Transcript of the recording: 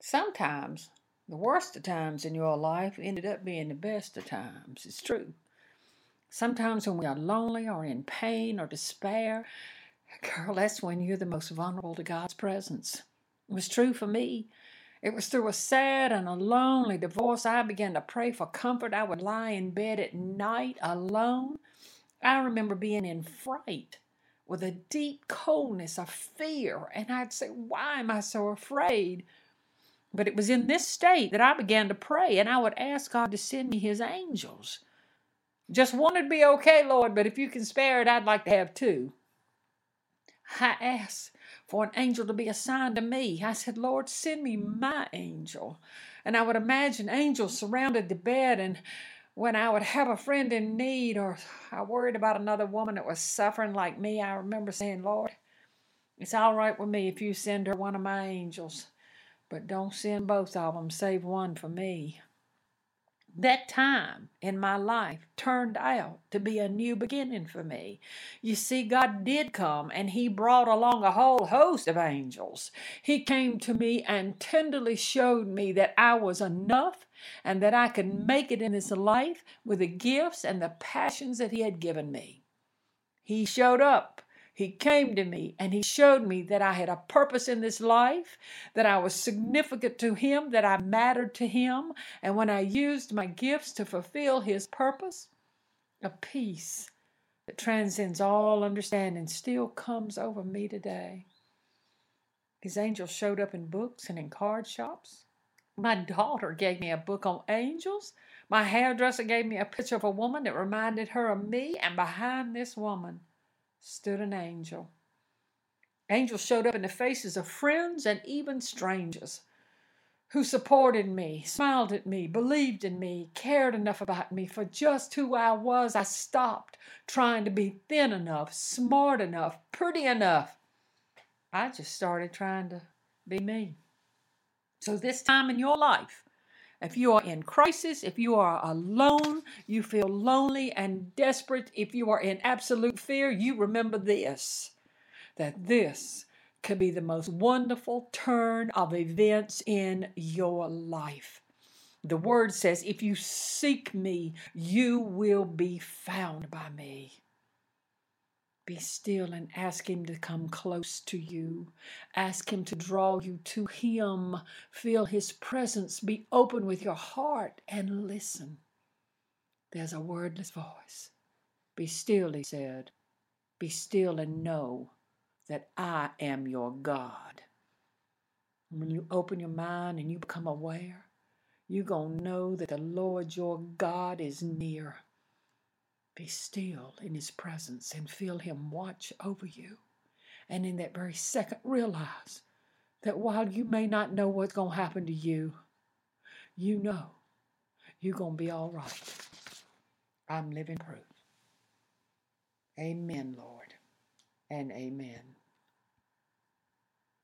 Sometimes the worst of times in your life ended up being the best of times. It's true. Sometimes when we are lonely or in pain or despair, girl, that's when you're the most vulnerable to God's presence. It was true for me. It was through a sad and a lonely divorce I began to pray for comfort. I would lie in bed at night alone. I remember being in fright with a deep coldness of fear, and I'd say, Why am I so afraid? But it was in this state that I began to pray, and I would ask God to send me His angels. Just one would be okay, Lord, but if you can spare it, I'd like to have two. I asked for an angel to be assigned to me. I said, Lord, send me my angel. And I would imagine angels surrounded the bed, and when I would have a friend in need, or I worried about another woman that was suffering like me, I remember saying, Lord, it's all right with me if you send her one of my angels, but don't send both of them, save one for me. That time in my life turned out to be a new beginning for me. You see, God did come and He brought along a whole host of angels. He came to me and tenderly showed me that I was enough and that I could make it in this life with the gifts and the passions that He had given me. He showed up he came to me and He showed me that I had a purpose in this life, that I was significant to Him, that I mattered to Him. And when I used my gifts to fulfill His purpose, a peace that transcends all understanding still comes over me today. His angels showed up in books and in card shops. My daughter gave me a book on angels. My hairdresser gave me a picture of a woman that reminded her of me, and behind this woman, stood an angel. Angels showed up in the faces of friends and even strangers who supported me, smiled at me, believed in me, cared enough about me for just who I was. I stopped trying to be thin enough, smart enough, pretty enough. I just started trying to be me. So, this time in your life, if you are in crisis, if you are alone, you feel lonely and desperate, if you are in absolute fear, you remember this that this could be the most wonderful turn of events in your life. The word says, If you seek me, you will be found by me. Be still and ask Him to come close to you. Ask Him to draw you to Him. Feel His presence. Be open with your heart and listen. There's a wordless voice. Be still, He said. Be still and know that I am your God. When you open your mind and you become aware, you're going to know that the Lord your God is near. Be still in His presence and feel Him watch over you. And in that very second, realize that while you may not know what's going to happen to you, you know you're going to be all right. I'm living proof. Amen, Lord, and amen.